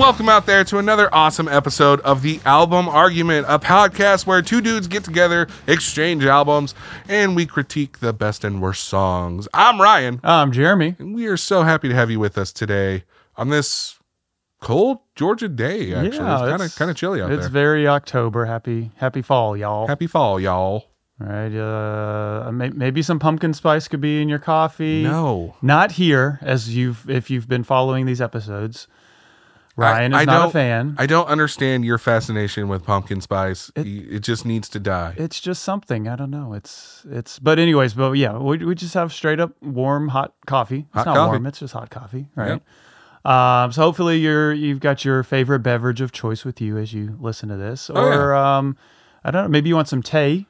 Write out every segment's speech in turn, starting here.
welcome out there to another awesome episode of the Album Argument, a podcast where two dudes get together, exchange albums, and we critique the best and worst songs. I'm Ryan, I'm Jeremy. and we are so happy to have you with us today on this cold Georgia day. Actually, Yeah, it's kind of kind of chilly out It's there. It's very October. Happy Happy fall, y'all. Happy fall, y'all. Right? Uh, maybe some pumpkin spice could be in your coffee. No, not here. As you've if you've been following these episodes, Ryan is not a fan. I don't understand your fascination with pumpkin spice. It, it just needs to die. it's just something I don't know. It's it's. But anyways, but yeah, we, we just have straight up warm hot coffee. It's Hot not coffee. warm. It's just hot coffee, right? Um, so hopefully you're you've got your favorite beverage of choice with you as you listen to this, Oh, yeah. or um, I don't know. Maybe you want some tea.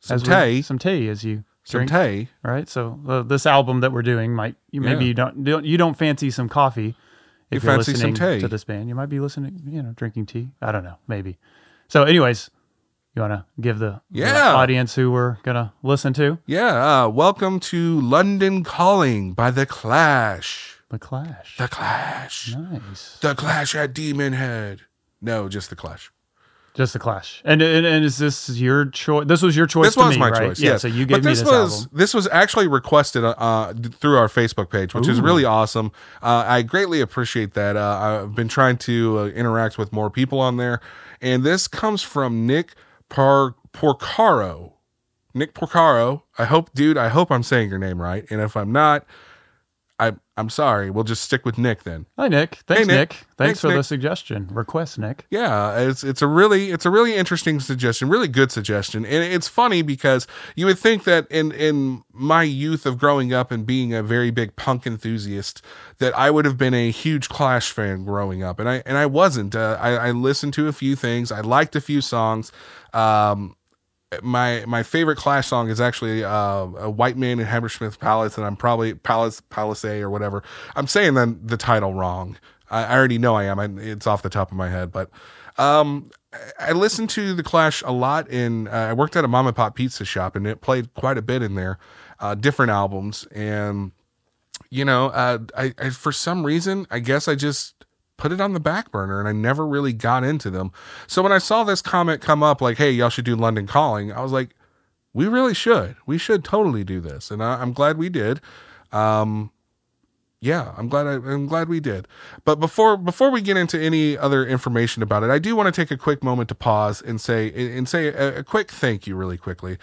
Some as we- tea, some tea as you some drink. tea. right? So uh, this album that we're doing might you maybe Yeah. you don't, don't you don't fancy some coffee if You fancy some listening tea. to this band. You might be listening, you know, drinking tea. I don't know, maybe. So, anyways, you want to give the, the Yeah. audience who we're gonna listen to Yeah, uh, welcome to London Calling by The Clash. the Clash. The Clash. nice, The Clash at Demon Head. No, just The Clash. Just the Clash. And and, and is this your choice? This was your choice. This to was me, my right? choice. Yeah. yes. So you but gave me this this was album. this was actually requested uh, through our Facebook page, which is really awesome. Uh, I greatly appreciate that. Uh, I've been trying to uh, interact with more people on there, and this comes from Nick Par- Porcaro. Nick Porcaro. I hope, dude. I hope I'm saying your name right, and if I'm not, I I'm sorry. We'll just stick with Nick then. Hi, Nick. Thanks, Nick. Nick. Thanks, Thanks, for the suggestion. Request, Nick. Yeah, it's it's a really it's a really interesting suggestion, really good suggestion, and it's funny because you would think that in in my youth of growing up and being a very big punk enthusiast, that I would have been a huge Clash fan growing up, and I and I wasn't. Uh, I, I listened to a few things, I liked a few songs. Um, my my favorite Clash song is actually uh, a White Man in Hammersmith Palace, and I'm probably Palace Palace or whatever. I'm saying the the title wrong. I, I already know I am. I, it's off the top of my head, but um, I I listened to the Clash a lot. In uh, I worked at a mom and pop pizza shop, and it played quite a bit in there, uh, different albums, and you know, uh, I, I for some reason, I guess I just put it on the back burner and I never really got into them. So when I saw this comment come up like, "Hey, y'all should do London Calling," I was like, "We really should. We should totally do this," and I, I'm glad we did. Um, yeah, I'm glad I, I'm glad we did. But before before we get into any other information about it, I do want to take a quick moment to pause and say and say a, a quick thank you really quickly.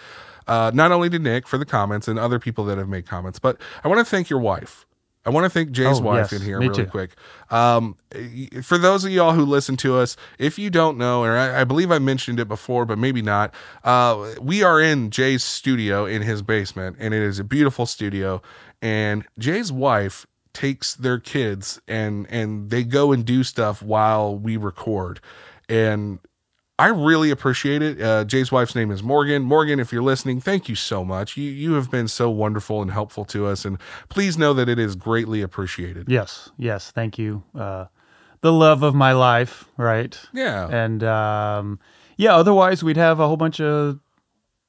Uh, not only to Nick for the comments and other people that have made comments, but I want to thank your wife. I want to thank Jay's Oh, wife yes, in here really too. quick. Um, for those of y'all who listen to us, if you don't know, or I, I believe I mentioned it before, but maybe not, uh, we are in Jay's studio in his basement, and it is a beautiful studio. And Jay's wife takes their kids and and they go and do stuff while we record, and I really appreciate it. Uh, Jay's wife's name is Morgan. Morgan, if you're listening, thank you so much. You you have been so wonderful and helpful to us, and please know that it is greatly appreciated. Yes, yes, thank you. Uh, the love of my life, right? Yeah, And um, yeah, otherwise we'd have a whole bunch of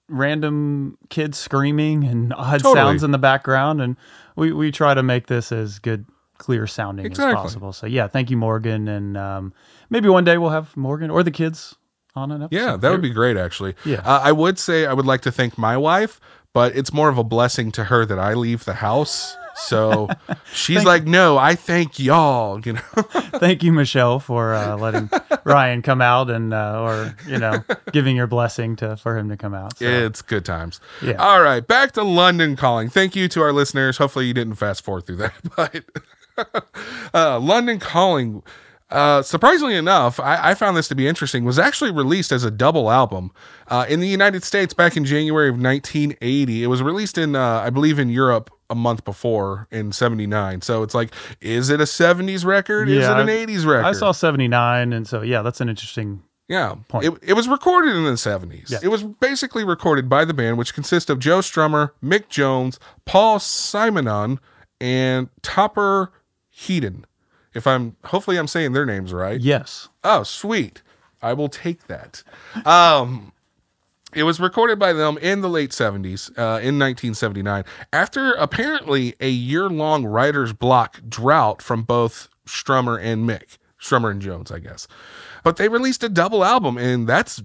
random kids screaming and odd Totally. sounds in the background, and we we try to make this as good, clear sounding Exactly. as possible. So yeah, thank you, Morgan, and um, maybe one day we'll have Morgan or the kids on an episode. yeah, that would be great. Actually, Yeah. Uh, I would say I would like to thank my wife, but it's more of a blessing to her that I leave the house. So she's like, "No, I thank y'all." You know, thank you, Michelle, for uh, letting Ryan come out and uh, or you know giving your blessing to for him to come out. So. it's good times. Yeah. All right, back to London calling. Thank you to our listeners. Hopefully, you didn't fast forward through that, but uh, London calling. Uh, surprisingly enough, I, I found this to be interesting. Was actually released as a double album uh, in the United States back in January of 1980. It was released in, uh, I believe, in Europe a month before in '79. So it's like, is it a '70s record? is it an '80s record? I saw 79, and so yeah, that's an interesting. Yeah. point. It, it was recorded in the 70s. Yeah. It was basically recorded by the band, which consists of Joe Strummer, Mick Jones, Paul Simonon, and Topper Headon. If I'm hopefully I'm saying their names right. Yes. Oh, sweet. I will take that. Um it was recorded by them in the late 70s, uh, in 1979, after apparently a year long writer's block drought from both Strummer and Mick. Strummer and Jones, I guess. But they released a double album, and that's,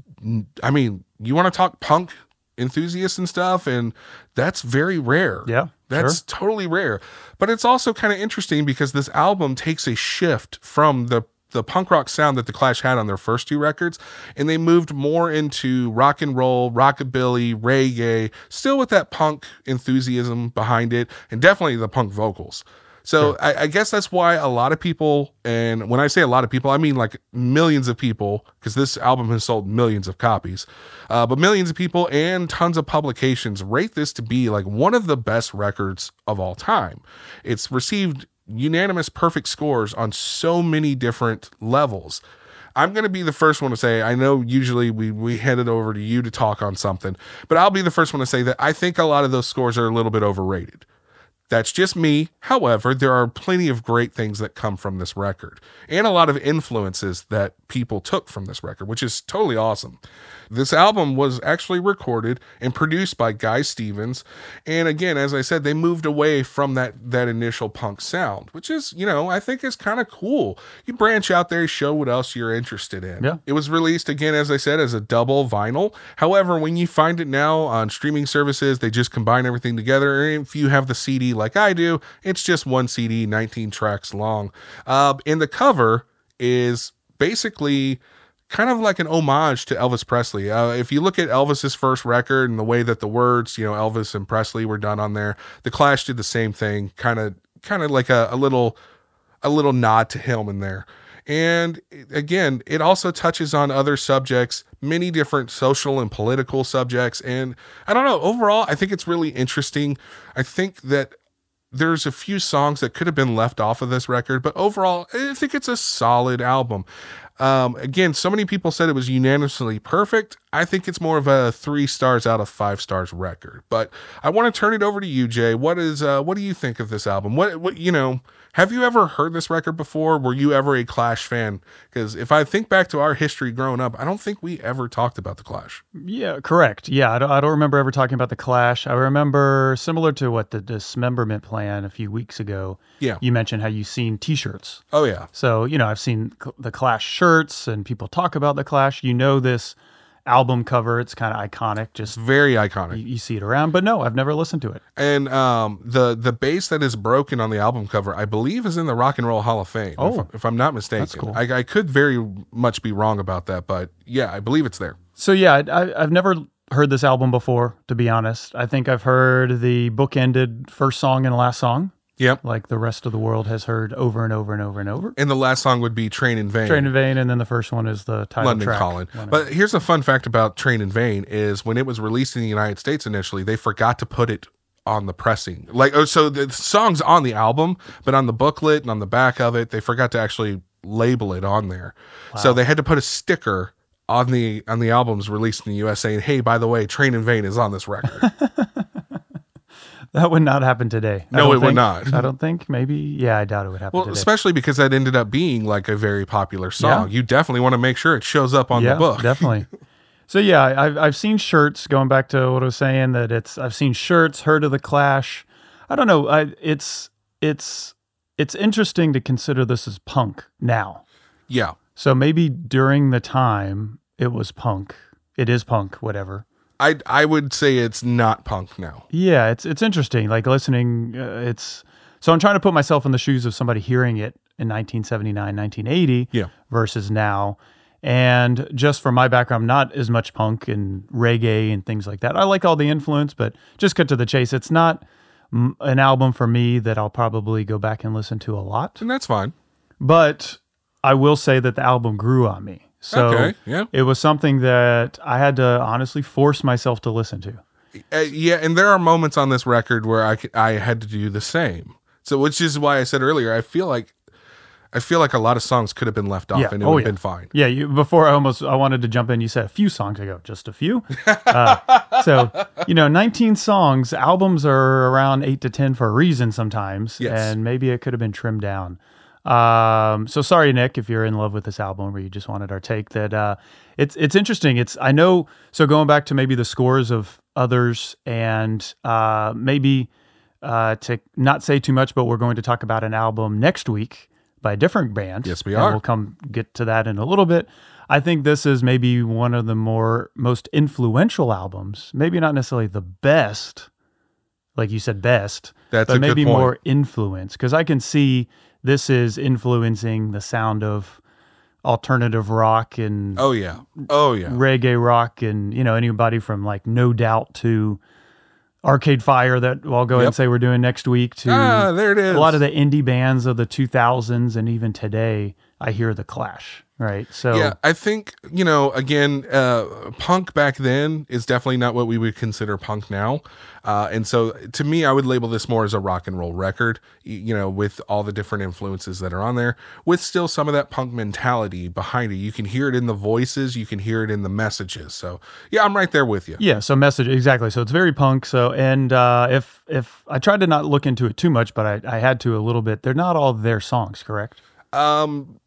I mean, you want to talk punk enthusiasts and stuff, and that's very rare. Yeah, That's sure. totally rare. But it's also kind of interesting because this album takes a shift from the the punk rock sound that the Clash had on their first two records, and they moved more into rock and roll, rockabilly, reggae, still with that punk enthusiasm behind it, and definitely the punk vocals. So I, I guess that's why a lot of people, and when I say a lot of people, I mean like millions of people, because this album has sold millions of copies, uh, but millions of people and tons of publications rate this to be like one of the best records of all time. It's received unanimous perfect scores on so many different levels. I'm going to be the first one to say, I know usually we, we hand it over to you to talk on something, but I'll be the first one to say that I think a lot of those scores are a little bit overrated. That's just me. However, there are plenty of great things that come from this record and a lot of influences that people took from this record, which is totally awesome. This album was actually recorded and produced by Guy Stevens. And again, as I said, they moved away from that that initial punk sound, which is, you know, I think is kind of cool. You branch out there, show what else you're interested in. Yeah. It was released again, as I said, as a double vinyl. However, when you find it now on streaming services, they just combine everything together. And if you have the CD like I do, it's just one CD, 19 tracks long. Uh, and the cover is basically kind of like an homage to Elvis Presley. Uh, if you look at Elvis's first record and the way that the words, you know, Elvis and Presley were done on there, the Clash did the same thing, kind of, kind of like a, a little, a little nod to him in there. And again, it also touches on other subjects, many different social and political subjects. And I don't know, overall, I think it's really interesting. I think that there's a few songs that could have been left off of this record, but overall, I think it's a solid album. Um, again, so many people said it was unanimously perfect. I think it's more of a three stars out of five stars record. But I want to turn it over to you, Jay. What is uh, what do you think of this album? What what you know? Have you ever heard this record before? Were you ever a Clash fan? Because if I think back to our history growing up, I don't think we ever talked about the Clash. Yeah, correct. Yeah, I don't, I don't remember ever talking about the Clash. I remember similar to what the dismemberment plan a few weeks ago. Yeah. You mentioned how you've seen T-shirts. Oh yeah, So you know, I've seen the Clash shirts, and people talk about the Clash. You know this album cover; it's kind of iconic. Just very iconic. you, you see it around, but no, I've never listened to it. And um, the the bass that is broken on the album cover, I believe, is in the Rock and Roll Hall of Fame. Oh, if, if I'm not mistaken, that's cool. I, I could very much be wrong about that, but yeah, I believe it's there. So yeah, I, I- I've never heard this album before. To be honest, I think I've heard the bookended first song and last song, Yep. like the rest of the world has heard over and over and over and over. And the last song would be Train in Vain. Train in Vain, and then the first one is the title London track. Calling. But here's a fun fact about Train in Vain is when it was released in the United States initially, they forgot to put it on the pressing. Like oh, so the song's on the album, but on the booklet and on the back of it, they forgot to actually label it on there. So they had to put a sticker on the on the albums released in the US saying, "Hey, by the way, Train in Vain is on this record." that would not happen today. No, it would not. I don't think. Maybe. Yeah, I doubt it would happen well, today. especially because that ended up being like a very popular song. You definitely want to make sure it shows up on yeah, the book. definitely. So yeah, I've I've seen shirts. Going back to what I was saying, that it's I've seen shirts, heard of the Clash. I don't know. I it's it's it's interesting to consider this as punk now. Yeah. So maybe during the time it was punk. It is punk, whatever. I I would say it's not punk now. Yeah, it's it's interesting. Like listening, uh, it's so I'm trying to put myself in the shoes of somebody hearing it in 1979, 1980, Yeah. versus now. And just from my background, not as much punk and reggae and things like that. I like all the influence, but just cut to the chase. It's not mm, an album for me that I'll probably go back and listen to a lot. And that's fine. But I will say that the album grew on me. So Okay, yeah. it was something that I had to honestly force myself to listen to. Uh, yeah, and there are moments on this record where I, I had to do the same. So which is why I said earlier, I feel like I feel like a lot of songs could have been left off Yeah. and it Oh, would have yeah. been fine. Yeah, you, before I almost I wanted to jump in. You said a few songs ago, just a few. Uh, so you know, 19 songs. Albums are around eight to 10 for a reason sometimes, Yes. and maybe it could have been trimmed down. Um, so sorry, Nick, if you're in love with this album, or you just wanted our take. That uh, it's it's interesting. It's I know. So going back to maybe the scores of others, and uh, maybe uh, to not say too much, but we're going to talk about an album next week by a different band. Yes, we and are. We'll come get to that in a little bit. I think this is maybe one of the more most influential albums. Maybe not necessarily the best, like you said, best, That's but maybe more influence because I can see this is influencing the sound of alternative rock and Oh yeah. Oh yeah. reggae rock and you know anybody from like No Doubt to Arcade Fire that I'll go ahead Yep. and say we're doing next week to Ah, there it is. a lot of the indie bands of the 2000s and even today I hear the Clash, right? So Yeah, I think you know. Again, uh, punk back then is definitely not what we would consider punk now, uh, and so to me, I would label this more as a rock and roll record. You know, with all the different influences that are on there, with still some of that punk mentality behind it. You can hear it in the voices, you can hear it in the messages. So yeah, I'm right there with you. Yeah, so message exactly. So it's very punk. So and uh, if if I tried to not look into it too much, but I, I had to a little bit. They're not all their songs, correct? Um,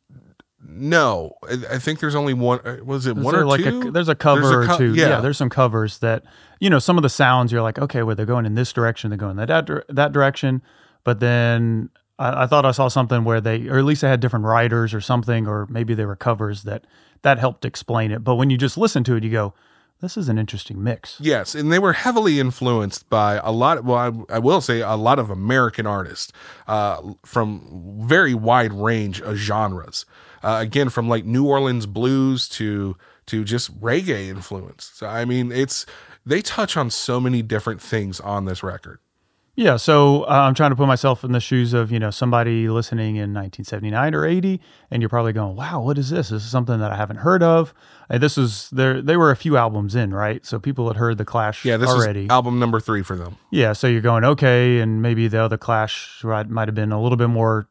no, I, I think there's only one. uh, Was it Is one or like two? A, there's a cover co- or two. yeah. Yeah. there's some covers that you know some of the sounds you're like, okay, well they're going in this direction, they're going that that, that direction, but then I, I thought I saw something where they, or at least they had different writers or something, or maybe they were covers that that helped explain it. But when you just listen to it, you go, this is an interesting mix. Yes, and they were heavily influenced by a lot. Well, I, I will say a lot of American artists uh, from very wide range of genres. Uh, again, from like New Orleans blues to to just reggae influence. So I mean, it's they touch on so many different things on this record. Yeah, so uh, I'm trying to put myself in the shoes of you know somebody listening in 1979 or 80, and you're probably going, "Wow, what is this? This is something that I haven't heard of." And this was there. They were a few albums in, right? So people had heard the Clash Yeah, this already. is album number three for them. yeah, so you're going okay, and maybe the other Clash right, might have been a little bit more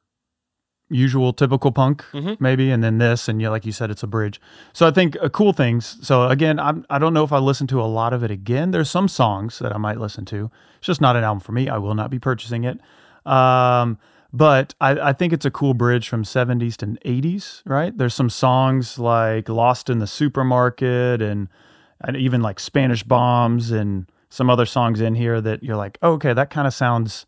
usual, typical punk, Mhm. maybe, and then this, and yeah, like you said, it's a bridge. So I think uh, cool things. So again, I'm I don't know if I listen to a lot of it again. There's some songs that I might listen to. It's just not an album for me. I will not be purchasing it. Um, but I, I think it's a cool bridge from 70s to 80s, right? There's some songs like Lost in the Supermarket and, and even like Spanish Bombs and some other songs in here that you're like, oh, okay, that kind of sounds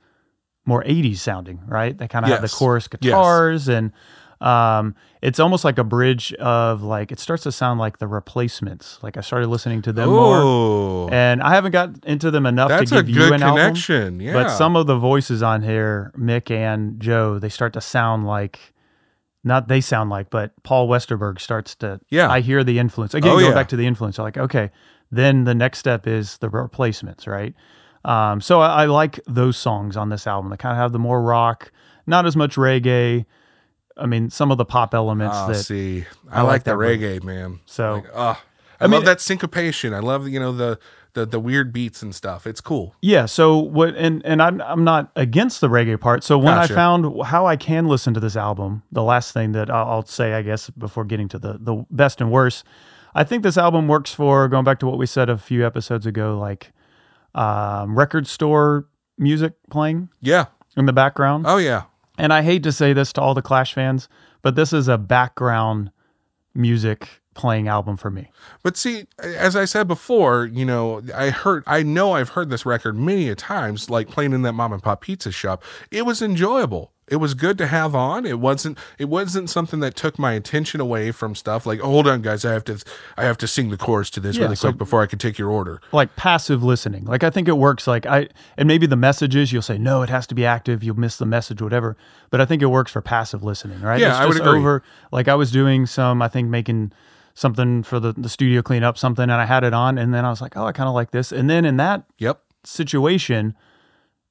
more 80s sounding, right? They kind of have the Yes. chorus Yes. guitars and um, it's almost like a bridge of like, it starts to sound like the replacements. Like I started listening to them more. Oh, And I haven't got into them enough that's to give you an album. connection. Yeah, But some of the voices on here, Mick and Joe, they start to sound like not they sound like, but Paul Westerberg starts to. Yeah. I hear the influence again. Oh, going yeah. back to the influence, I'm like, okay, then the next step is the replacements, right? Um, so I, I like those songs on this album. They kind of have the more rock, not as much reggae. I mean, some of the pop elements Ah, that. see, I, I like, like the reggae, man. So Like, ah, I, I mean- love that syncopation. I love you know the, the the weird beats and stuff. It's cool. Yeah. So what? And and I'm I'm not against the reggae part. So when Gotcha. I found how I can listen to this album, the last thing that I'll, I'll say, I guess, before getting to the the best and worst, I think this album works for going back to what we said a few episodes ago, like um, record store music playing Yeah. in the background. Oh yeah. And I hate to say this to all the Clash fans, but this is a background music playing album for me. But see, as I said before, you know, I heard, I know I've heard this record many a times, like playing in that mom and pop pizza shop. It was enjoyable. It was good to have on. It wasn't. It wasn't something that took my attention away from stuff. Like, oh, hold on, guys, I have to, I have to sing the chorus to this Yeah, really so- quick before I can take your order. like passive listening. Like I think it works like I and maybe the messages you'll say no, it has to be active. You'll miss the message, whatever. But I think it works for passive listening, right? Yeah, I would agree. over. Like I was doing some, I think making something for the the studio clean up something, and I had it on, and then I was like, oh, I kind of like this. And then in that Yep. situation,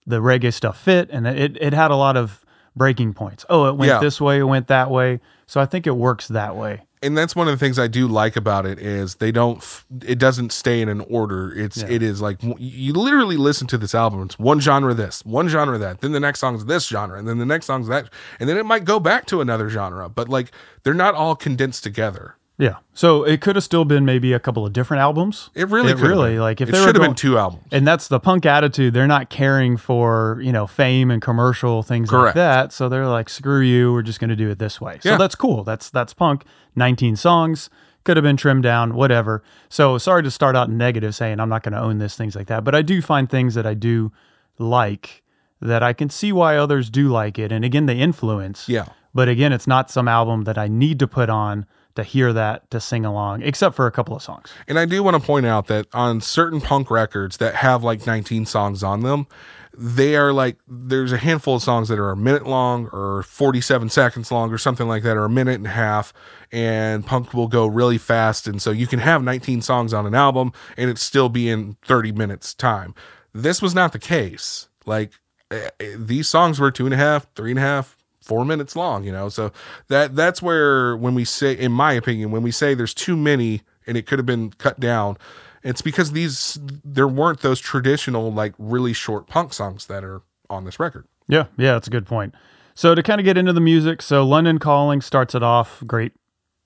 the reggae stuff fit, and it it had a lot of breaking points. Oh, it went Yeah. this way, it went that way. So I think it works that way. and that's one of the things I do like about it is they don't f- it doesn't stay in an order. It's Yeah. it is like you literally listen to this album. It's one genre this, one genre that, then the next song's this genre, and then the next song's that, and then it might go back to another genre. But like they're not all condensed together. Yeah. So it could have still been maybe a couple of different albums. It really It really, like, if it were should have been two albums. And that's the punk attitude. They're not caring for, you know, fame and commercial things like that. So they're like, screw you, we're just gonna do it this way. So that's cool. That's that's punk. 19 songs. Could have been trimmed down, whatever. So sorry to start out negative saying I'm not gonna own this, things like that. But I do find things that I do like that I can see why others do like it. And again, the influence. Yeah. But again, it's not some album that I need to put on to hear that to sing along, except for a couple of songs. And I do want to point out that on certain punk records that have like 19 songs on them, they are like there's a handful of songs that are a minute long or 47 seconds long or something like that or a minute and a half and punk will go really fast and so you can have 19 songs on an album and it still be in 30 minutes time this was not the case like eh, eh, these songs were two and a half three and a half four minutes long you know so that that's where when we say in my opinion when we say there's too many and it could have been cut down it's because these there weren't those traditional like really short punk songs that are on this record. Yeah, yeah, that's a good point. So to kind of get into the music, so London Calling starts it off. Great,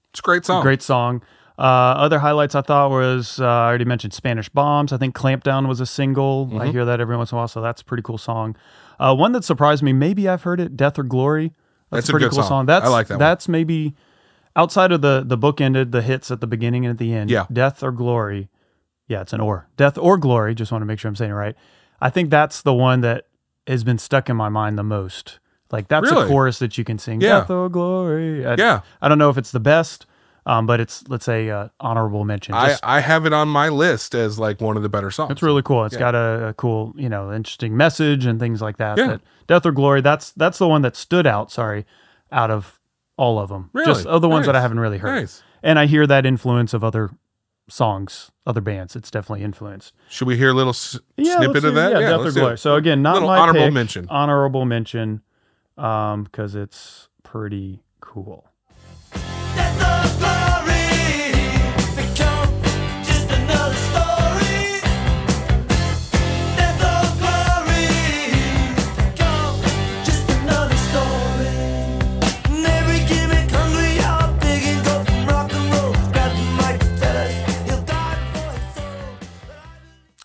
it's a great song. Great song. Uh, other highlights I thought was uh, I already mentioned Spanish Bombs. I think Clampdown was a single. Mm-hmm. I hear that every once in a while, so that's a pretty cool song. Uh, one that surprised me, maybe I've heard it, Death or Glory. That's, that's a pretty cool song. song. That's I like that. That's one. maybe outside of the the book ended the hits at the beginning and at the end. Yeah, Death or Glory yeah, it's an or. Death or glory. Just want to make sure I'm saying it right. I think that's the one that has been stuck in my mind the most. Like that's really? a chorus that you can sing. Yeah. Death or glory. I, yeah. I don't know if it's the best, um, but it's let's say uh, honorable mention. Just, I, I have it on my list as like one of the better songs. It's really cool. It's Yeah. got a, a cool, you know, interesting message and things like that. Yeah. That Death or Glory. That's that's the one that stood out. Sorry, out of all of them. Really? Just other ones that I haven't really heard. Nice. And I hear that influence of other songs, other bands. It's definitely influenced. Should we hear a little s- Yeah, snippet of that? Yeah, Death or Glory. So again, not Little my honorable pick, mention. Honorable mention, um, because it's pretty cool.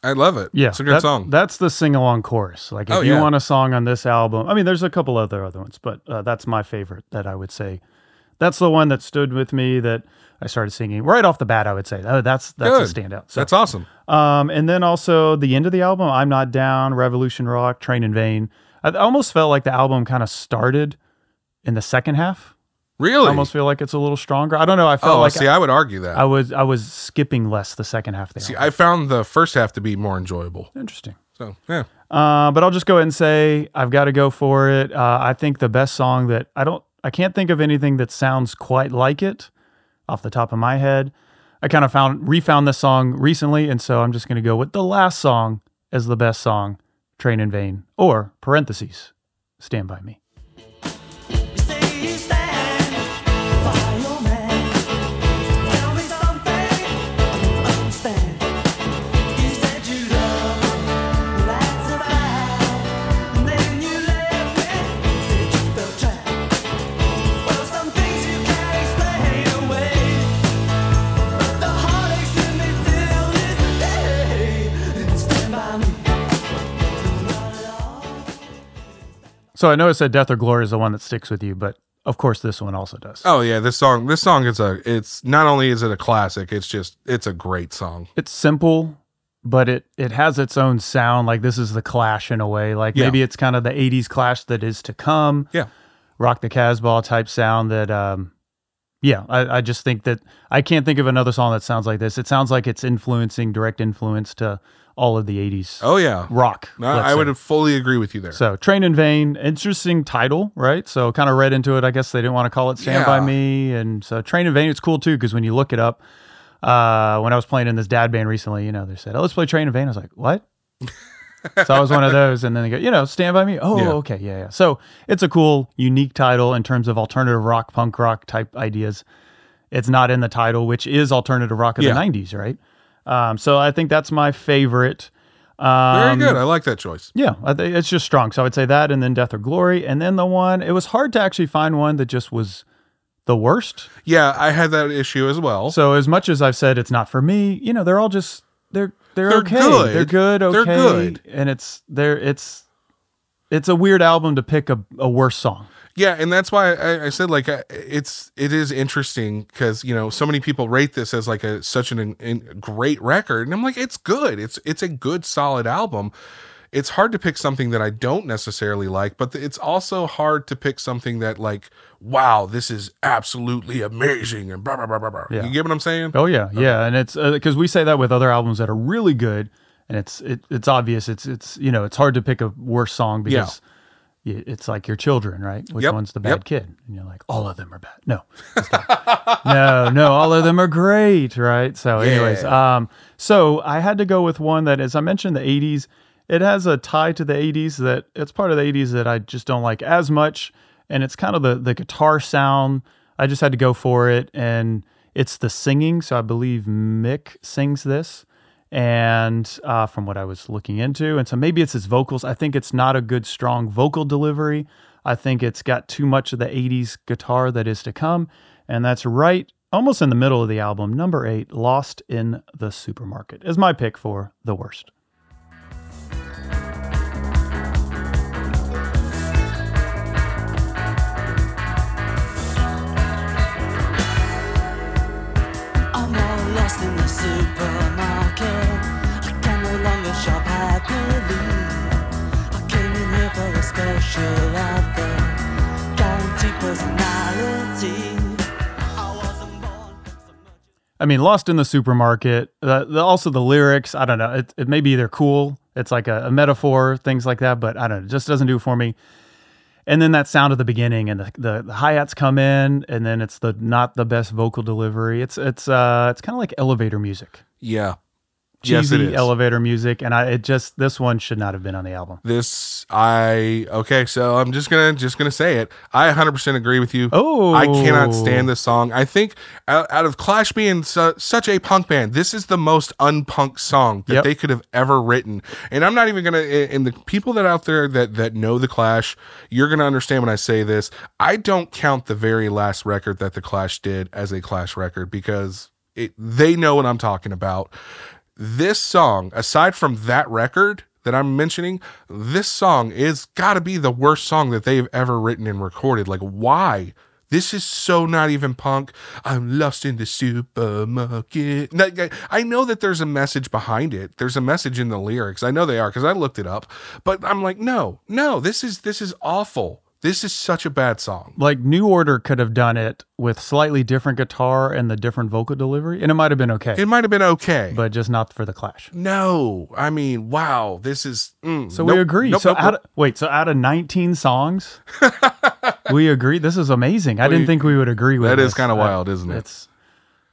I love it. Yeah, it's a good that- song. That's the sing along chorus. Like if Oh, you yeah. want a song on this album, I mean, there's a couple other other ones, but uh, that's my favorite. That I would say, that's the one that stood with me. That I started singing right off the bat. I would say, oh, that's that's Good. a standout. So, That's awesome. Um, and then also the end of the album, I'm Not Down, Revolution Rock, Train in Vain. I almost felt like the album kind of started in the second half. Really? I almost feel like it's a little stronger. I don't know. I felt oh, like see, I would argue that. I was I was skipping less the second half of the see. I found the first half to be more enjoyable. Interesting. So, yeah. Uh, but I'll just go ahead and say I've got to go for it. Uh, I think the best song that I don't I can't think of anything that sounds quite like it off the top of my head. I kind of found refound this song recently, and so I'm just going to go with the last song as the best song, "Train in Vain" or parentheses, "Stand by Me." So I know I said "Death or Glory" is the one that sticks with you, but of course this one also does. Oh yeah, this song. This song is a. It's not only is it a classic. It's just. It's a great song. it's simple, but it it has its own sound. Like this is the Clash in a way. Like Yeah. maybe it's kind of the '80s Clash that is to come. Yeah. Rock the Casbah type sound. That um, yeah, I, I just think that I can't think of another song that sounds like this. It sounds like it's influencing direct influence to all of the '80s Oh yeah. rock. No, I would fully agree with you there. So, Train in Vain, interesting title, right? So, kind of read into it. I guess they didn't want to call it Stand By Me. And so, Train in Vain, it's cool too, because when you look it up, uh, when I was playing in this dad band recently, you know, they said, oh, let's play Train in Vain. I was like, what? so, I was one of those. And then they go, you know, Stand By Me. Oh, Yeah. okay. Yeah, yeah. So, it's a cool, unique title in terms of alternative rock, punk rock type ideas. It's not in the title, which is alternative rock of Yeah. the 90s, right? Um, so, I think that's my favorite. Very Um, good. I like that choice. yeah, I think it's just strong. So I would say that, and then Death or Glory, and then the one. It was hard to actually find one that just was the worst. Yeah, I had that issue as well. So as much as I've said it's not for me, you know, they're all just they're they're, They're okay. good. They're good. Okay. They're good. And it's they're it's it's a weird album to pick a, a worse song. Yeah, and that's why I, I said like uh, it's it is interesting because you know so many people rate this as like a such an, an great record, and I'm like it's good. It's it's a good solid album. it's hard to pick something that I don't necessarily like, but it's also hard to pick something that like, wow, this is absolutely amazing and blah blah blah blah blah. Yeah. You get what I'm saying? Oh yeah, yeah, and it's because we say that with other albums that are really good, and it's it, it's obvious. It's it's you know it's hard to pick a worse song because y- it's like your children, right? Which Yep, one's the bad yep. kid? And you're like, all of them are bad. No, no, no, all of them are great, right? So, anyways, um, so I had to go with one that, as I mentioned, the '80s. It has a tie to the '80s that it's part of the '80s that I just don't like as much, and it's kind of the the guitar sound. I just had to go for it, and it's the singing. So I believe Mick sings this, and uh, from what I was looking into, and so maybe it's his vocals. I think it's not a good strong vocal delivery. I think it's got too much of the '80s guitar that is to come, and that's right. Almost in the middle of the album, number eight, Lost in the Supermarket, is my pick for the worst. Guaranteed personality. I mean, Lost in the Supermarket. The, also, the lyrics. I don't know. It, it may be either cool. It's like a, a metaphor, things like that. But I don't know. It just doesn't do it for me. And then that sound at the beginning, and the, the, the hi hats come in, and then it's the not the best vocal delivery. It's it's uh it's kind of like elevator music, Yeah. Yes, cheesy it is. elevator music, and I it just this one should not have been on the album. this I okay, so I'm just gonna just gonna say it. I 100 percent agree with you. Oh. I cannot stand this song. I think out, out of Clash being su- such a punk band, this is the most unpunk song that Yep. they could have ever written. And I'm not even gonna. And the people that out there that that know the Clash, you're gonna understand when I say this. I don't count the very last record that the Clash did as a Clash record because it they know what I'm talking about this song, aside from that record that I'm mentioning, this song is got to be the worst song that they've ever written and recorded. Like, why? This is so not even punk. I'm lost in the supermarket. I- know that there's a message behind it. There's a message in the lyrics. I know they are because I looked it up. But I'm like, no, no, this is this is awful. This is such a bad song. Like New Order could have done it with slightly different guitar and the different vocal delivery, and it might have been okay, It might have been okay, but just not for the Clash. no. I mean, wow, this is. mm, So nope, we agree. nope, so nope, out. Of, wait, so out of 19 songs, we agree. This is amazing. I didn't think we would agree with That is this. kinda wild, isn't it? It's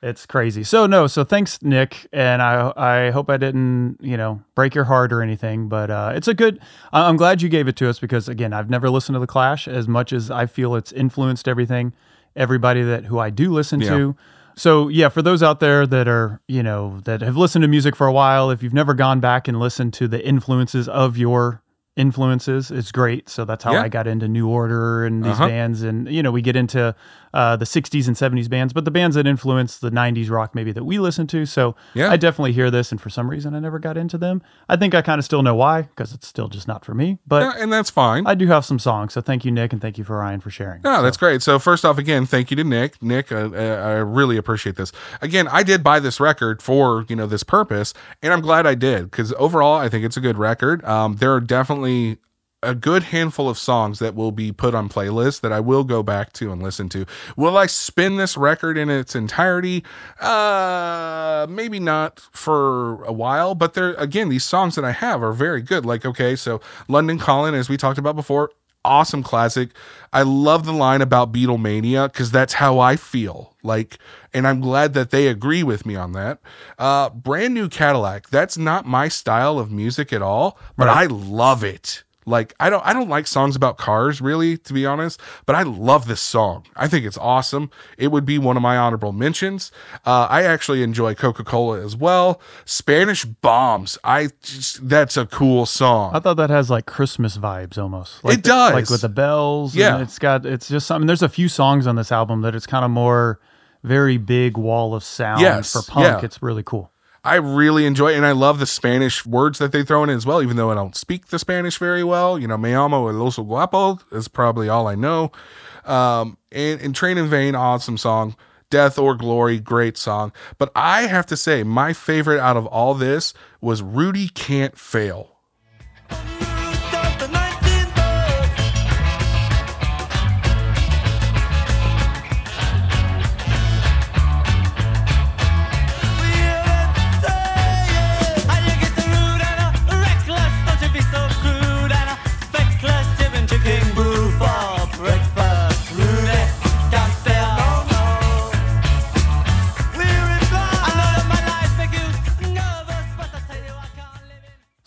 it's crazy. So no, so thanks Nick, and I I hope I didn't you know break your heart or anything, but uh, it's a good. I'm glad you gave it to us because again, I've never listened to the Clash as much as I feel it's influenced everything, everybody that who I do listen Yeah. to. So yeah, for those out there that are you know that have listened to music for a while, if you've never gone back and listened to the influences of your influences, it's great. So that's how Yeah. I got into New Order and these Uh-huh. bands, and you know we get into uh, the '60s and '70s bands, but the bands that influenced the '90s rock maybe that we listen to. So Yeah. I definitely hear this, and for some reason I never got into them. I think I kind of still know why because it's still just not for me. But Yeah, and that's fine. I do have some songs, so thank you, Nick, and thank you for Ryan for sharing. No, that's great. So first off, again, thank you to Nick. Nick, uh, uh, I really appreciate this. Again, I did buy this record for you know this purpose, and I'm glad I did because overall, I think it's a good record. Um, there are definitely a good handful of songs that will be put on playlists that I will go back to and listen to. Will I spin this record in its entirety? Uh, maybe not for a while, but there again, these songs that I have are very good. Like, okay, so London Calling, as we talked about before, awesome classic. I love the line about Beatlemania because that's how I feel. Like, and I'm glad that they agree with me on that. Uh, brand new Cadillac. That's not my style of music at all, but I love it. Like I don't I don't like songs about cars really to be honest, but I love this song. I think it's awesome. It would be one of my honorable mentions. Uh, I actually enjoy Koka Kola as well. Spanish Bombs. I just, that's a cool song. I thought that has like Christmas vibes almost. Like It the- does. like with the bells. and Yeah. it's got it's just something. There's a few songs on this album that it's kind of more very big wall of sound Yes, for punk. yeah. It's really cool. I really enjoy it, and I love the Spanish words that they throw in as well, even though I don't speak the Spanish very well. You know, me amo el oso guapo is probably all I know. Um, and, and Train in Vain, awesome song. Death or Glory, great song. But I have to say, my favorite out of all this was Rudy Can't Fail.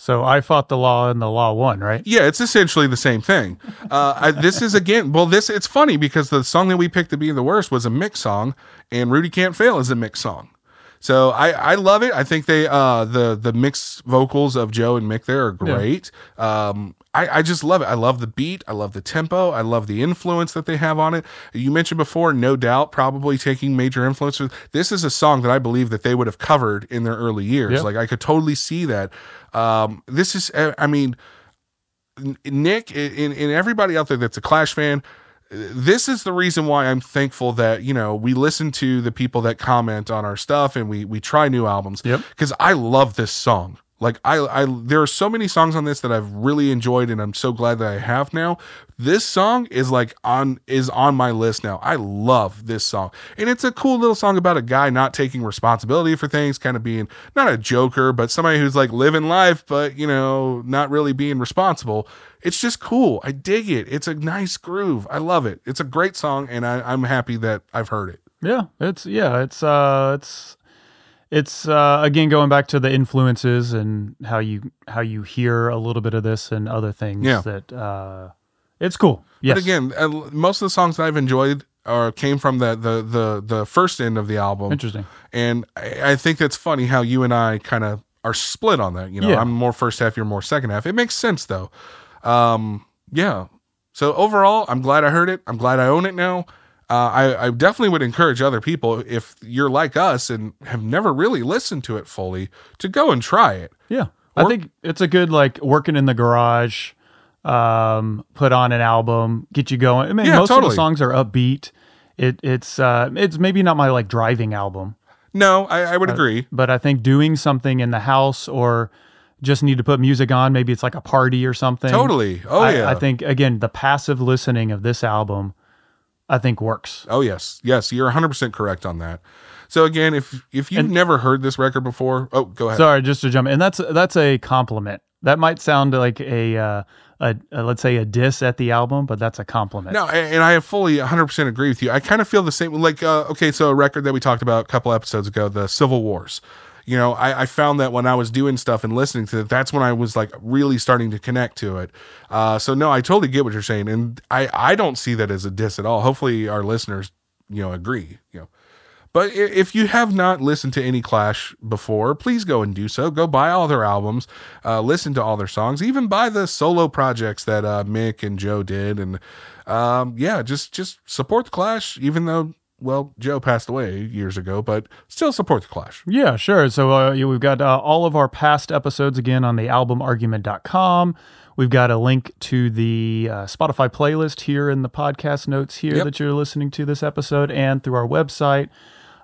So I fought the law and the law won, right? Yeah, it's essentially the same thing. Uh, I, this is again, well, this it's funny because the song that we picked to be the worst was a mix song, and Rudy Can't Fail is a mix song. So I, I love it. I think they uh the the mixed vocals of Joe and Mick there are great. Um I, I just love it. I love the beat. I love the tempo. I love the influence that they have on it. You mentioned before, no doubt, probably taking major influences. This is a song that I believe that they would have covered in their early years. Yeah. Like I could totally see that. Um, this is, I mean, Nick and, and everybody out there that's a Clash fan, this is the reason why I'm thankful that you know we listen to the people that comment on our stuff and we we try new albums. Yep. Because I love this song. Like I, I, there are so many songs on this that I've really enjoyed, and I'm so glad that I have now. This song is like on is on my list now. I love this song, and it's a cool little song about a guy not taking responsibility for things, kind of being not a joker, but somebody who's like living life, but you know, not really being responsible. It's just cool. I dig it. It's a nice groove. I love it. It's a great song, and I, I'm happy that I've heard it. Yeah, it's yeah, it's uh it's it's uh again going back to the influences and how you how you hear a little bit of this and other things Yeah. that uh it's cool. Yes. But again, uh, most of the songs that I've enjoyed are came from the the the the first end of the album. Interesting. And I, I think that's funny how you and I kind of are split on that. You know, Yeah. I'm more first half, you're more second half. It makes sense though. Um, yeah. So overall, I'm glad I heard it. I'm glad I own it now. Uh, I, I definitely would encourage other people if you're like us and have never really listened to it fully to go and try it. Yeah. I think it's a good like working in the garage, um, put on an album, get you going. I mean, Yeah, most of the songs are upbeat. It it's uh it's maybe not my like driving album, No, I, I would agree. but I think doing something in the house or just need to put music on, maybe it's like a party or something. Totally. Oh I, yeah. I think again the passive listening of this album, I think works. Oh yes, yes, you're 100 percent correct on that. So again, if if you've never heard this record before, oh, go ahead. Sorry, just to jump in, and that's that's a compliment. That might sound like a, uh, a, a let's say a diss at the album, but that's a compliment. No, and I fully 100 percent agree with you. I kind of feel the same. Like, uh, okay, so a record that we talked about a couple episodes ago, the Civil Wars. You know, I, I found that when I was doing stuff and listening to it, that's when I was like really starting to connect to it. Uh, so no, I totally get what you're saying, and I I don't see that as a diss at all. Hopefully, our listeners, you know, agree. You know. But if you have not listened to any Clash before, please go and do so. Go buy all their albums, uh, listen to all their songs, even buy the solo projects that uh, Mick and Joe did, and um, yeah, just just support the Clash. Even though, well, Joe passed away years ago, but still support the Clash. Yeah, sure. So uh, we've got uh, all of our past episodes again on the albumargument.com. We've got a link to the uh, Spotify playlist here in the podcast notes here Yep. that you're listening to this episode and through our website.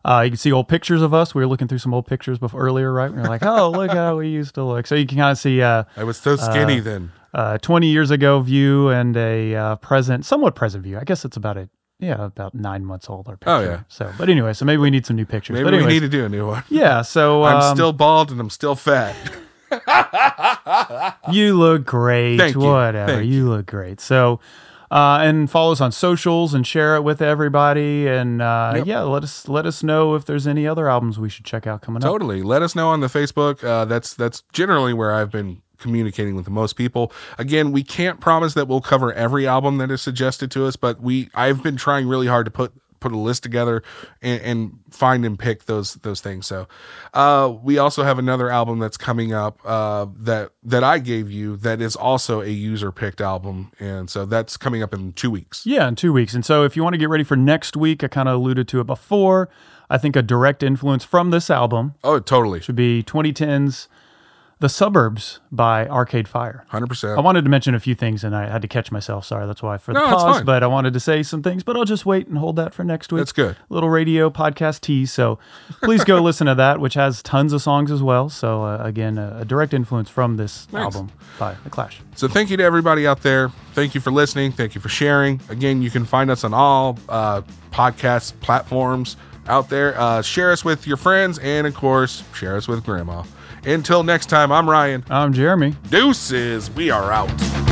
Uh, you can see old pictures of us. We were looking through some old pictures before earlier, right? We are like, oh, look how we used to look. So you can kind of see uh, I was so skinny then. uh, 20 years ago view and a uh, present, somewhat present view. I guess it's about a, yeah, about nine months old. Our picture. Oh, yeah. So, but anyway, so maybe we need some new pictures. Maybe but we need to do a new one. yeah. So I'm um, still bald and I'm still fat. You look great. Thank you. Whatever. Thank you look great. So, uh, and follow us on socials and share it with everybody. And uh, Yep. yeah, let us let us know if there's any other albums we should check out coming up. Totally. Let us know on the Facebook. Uh, that's that's generally where I've been communicating with the most people. Again, we can't promise that we'll cover every album that is suggested to us, but we I've been trying really hard to put put a list together and, and find and pick those those things. So uh, we also have another album that's coming up uh, that that I gave you that is also a user picked album, and so that's coming up in two weeks. Yeah, in two weeks. And so, if you want to get ready for next week, I kind of alluded to it before. I think a direct influence from this album Oh, totally, should be 2010's "The Suburbs" by Arcade Fire. 100%. I wanted to mention a few things and I had to catch myself. Sorry, that's why for the No, pause. But I wanted to say some things, but I'll just wait and hold that for next week. That's good. Little radio podcast tease. So please go listen to that, which has tons of songs as well. So uh, again, a, a direct influence from this Nice. album by The Clash. So thank you to everybody out there. Thank you for listening. Thank you for sharing. Again, you can find us on all uh, podcast platforms out there. Uh, share us with your friends, and of course, share us with Grandma. Until next time, I'm Ryan. I'm Jeremy. Deuces. We are out.